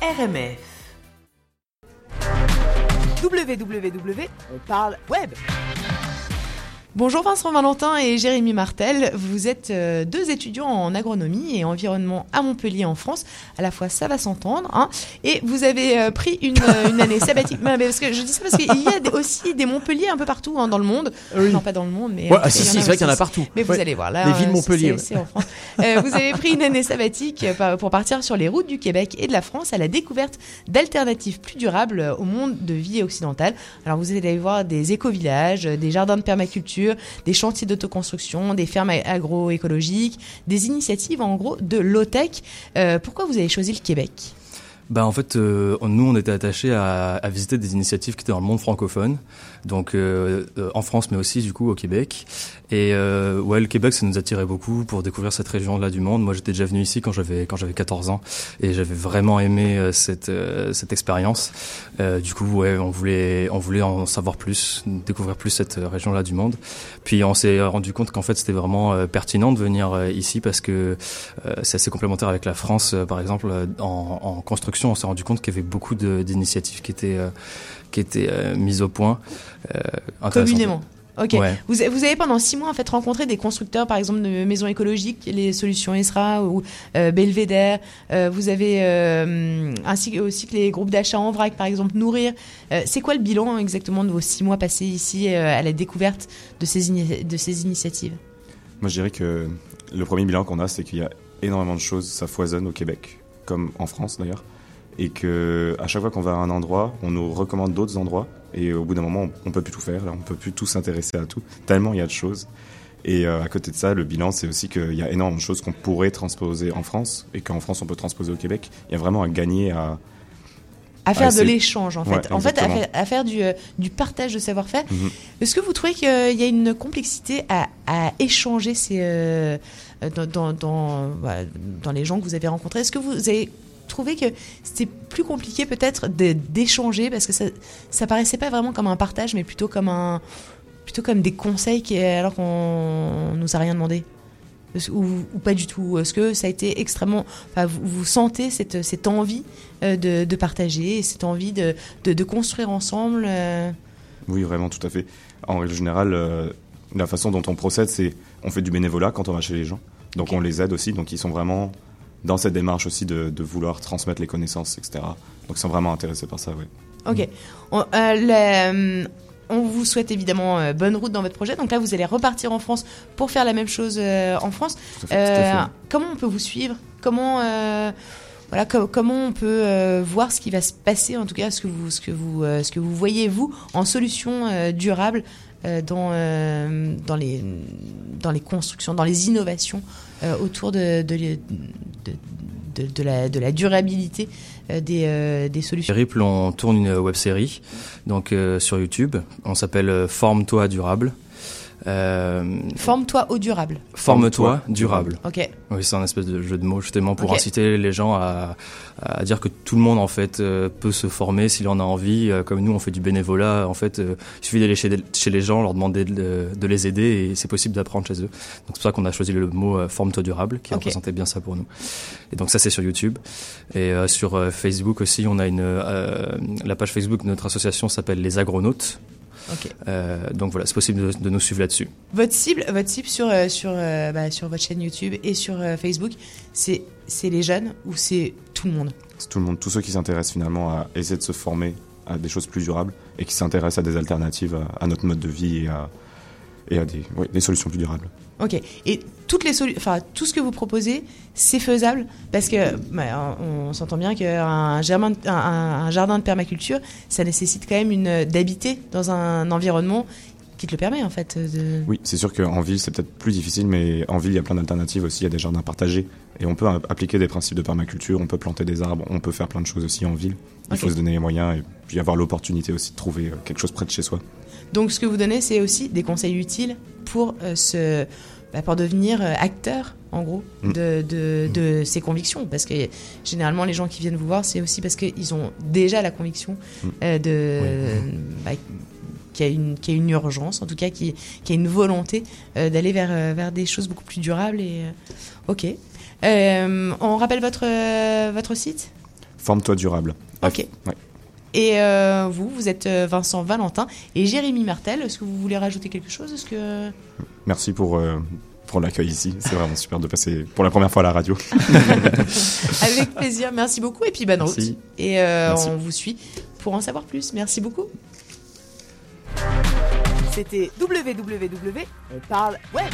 RMF. www. On parle web. Bonjour Vincent Valentin et Jérémy Martel. Vous êtes euh, deux étudiants en agronomie et environnement à Montpellier en France. À la fois, ça va s'entendre. Hein. Et vous avez euh, pris une, euh, une, année sabbatique. parce que je dis ça parce qu'il y a aussi des Montpellier un peu partout hein, dans le monde. Oui. Non, pas dans le monde, mais. Ouais, si, si, c'est vrai qu'il y en a partout. Mais vous allez voir là. Les villes Montpellier. C'est en France. vous avez pris une année sabbatique pour partir sur les routes du Québec et de la France à la découverte d'alternatives plus durables au monde de vie occidentale. Alors vous allez voir des éco-villages, des jardins de permaculture des chantiers d'autoconstruction, des fermes agroécologiques, des initiatives en gros de low-tech. Euh, pourquoi vous avez choisi le Québec? Bah en fait, euh, nous, on était attachés à, à, visiter des initiatives qui étaient dans le monde francophone, donc euh, euh, en France, mais aussi du coup au Québec. Et euh, ouais, le Québec, ça nous attirait beaucoup pour découvrir cette région-là du monde. Moi, j'étais déjà venu ici quand j'avais quand j'avais 14 ans, et j'avais vraiment aimé cette cette expérience. du coup, ouais, on voulait on voulait en savoir plus, découvrir plus cette région-là du monde. Puis on s'est rendu compte qu'en fait, c'était vraiment pertinent de venir ici parce que c'est assez complémentaire avec la France, par exemple, en, en construction on s'est rendu compte qu'il y avait beaucoup d'initiatives qui étaient, euh, qui étaient euh, mises au point. Euh, Communément. Ok. Vous, vous, avez pendant six mois en fait rencontré des constructeurs, par exemple de maisons écologiques, les solutions ESRA ou Belvédère. vous avez ainsi aussi que les groupes d'achat en vrac, par exemple Nourrir. c'est quoi le bilan exactement de vos six mois passés ici à la découverte de ces, de ces initiatives? Moi, je dirais que le premier bilan qu'on a, c'est qu'il y a énormément de choses, ça foisonne au Québec, comme en France d'ailleurs et que à chaque fois qu'on va à un endroit, on nous recommande d'autres endroits et au bout d'un moment, on, peut plus tout faire, là, on peut plus tout s'intéresser à tout, tellement il y a de choses. Et euh, à côté de ça, le bilan, c'est aussi qu'il y a énormément de choses qu'on pourrait transposer en France et qu'en France, on peut transposer au Québec. Il y a vraiment à gagner à à faire de l'échange en fait. en fait, à faire, du, euh, du, partage de savoir-faire. Mhm. Est-ce que vous trouvez qu'il y a une complexité à, à échanger ces, euh, dans, dans, dans, les gens que vous avez rencontrés? Est-ce que vous avez trouvé que c'était plus compliqué peut-être d'échanger parce que ça, ça paraissait pas vraiment comme un partage, mais plutôt comme un, plutôt comme des conseils qui, alors qu'on nous a rien demandé. Ou, ou, pas du tout Est-ce que ça a été extrêmement... Enfin, vous, vous sentez cette, cette envie euh, de, de, partager, cette envie de, de, de construire ensemble euh? Oui, vraiment, tout à fait. En règle générale, euh, la façon dont on procède, c'est on fait du bénévolat quand on va chez les gens. Donc on les aide aussi, donc ils sont vraiment dans cette démarche aussi de, vouloir transmettre les connaissances, etc. Donc ils sont vraiment intéressés par ça, oui. Ok. On, euh, euh, on vous souhaite évidemment euh, bonne route dans votre projet. Donc là, vous allez repartir en France pour faire la même chose en France. comment on peut vous suivre? Comment voilà, comment on peut voir ce qui va se passer, en tout cas, ce que vous, ce que vous, ce que vous voyez vous en solution durable dans, dans, les, dans les constructions, dans les innovations autour de, la, durabilité euh, des, euh, des, solutions. Ripple, on tourne une web série donc, euh, sur YouTube. On s'appelle Forme-toi durable. Forme-toi au durable. Forme-toi durable. Ok. Oui, c'est un espèce de jeu de mots justement pour inciter les gens à, à, dire que tout le monde en fait peut se former s'il en a envie. comme nous, on fait du bénévolat. En fait, il suffit d'aller chez, chez, les gens, leur demander de, de les aider et c'est possible d'apprendre chez eux. Donc c'est pour ça qu'on a choisi le mot Forme-toi durable qui représentait bien ça pour nous. Et donc ça c'est sur YouTube et sur Facebook aussi, on a une la page Facebook de notre association s'appelle les Agronautes. Euh, donc voilà, c'est possible de, nous suivre là-dessus. Votre cible, votre cible sur euh, sur euh, bah, sur votre chaîne YouTube et sur Facebook, c'est c'est les jeunes ou c'est tout le monde? C'est tout le monde, tous ceux qui s'intéressent finalement à essayer de se former à des choses plus durables et qui s'intéressent à des alternatives à, notre mode de vie et à et à des, solutions plus durables. Ok. Et toutes les enfin tout ce que vous proposez, c'est faisable? Parce que bah, on, s'entend bien qu'un jardin, de permaculture, ça nécessite quand même d'habiter dans un environnement qui te le permet en fait. De... Oui, c'est sûr qu'en ville c'est peut-être plus difficile, mais en ville il y a plein d'alternatives aussi. Il y a des jardins partagés et on peut appliquer des principes de permaculture. On peut planter des arbres, on peut faire plein de choses aussi en ville. Il faut se donner les moyens et puis avoir l'opportunité aussi de trouver euh, quelque chose près de chez soi. Donc ce que vous donnez, c'est aussi des conseils utiles pour euh, se bah, pour devenir euh, acteur, en gros, mm. de, de, de, ces convictions. Parce que généralement, les gens qui viennent vous voir, c'est aussi parce qu'ils ont déjà la conviction mm. euh, de. Bah, qu'il y, a une, qu'il y a une urgence, en tout cas, qu'il y a une volonté euh, d'aller vers, vers des choses beaucoup plus durables. Et, ok. on rappelle votre, votre site? Forme-toi durable. Ok. Et euh, vous, vous êtes euh, Vincent Valentin et Jérémy Martel. Est-ce que vous voulez rajouter quelque chose? Est-ce que merci pour euh, pour l'accueil ici. C'est vraiment super de passer pour la première fois à la radio. Avec plaisir. Merci beaucoup et puis bonne route. Et on vous suit pour en savoir plus. Merci beaucoup. C'était www. On parle web.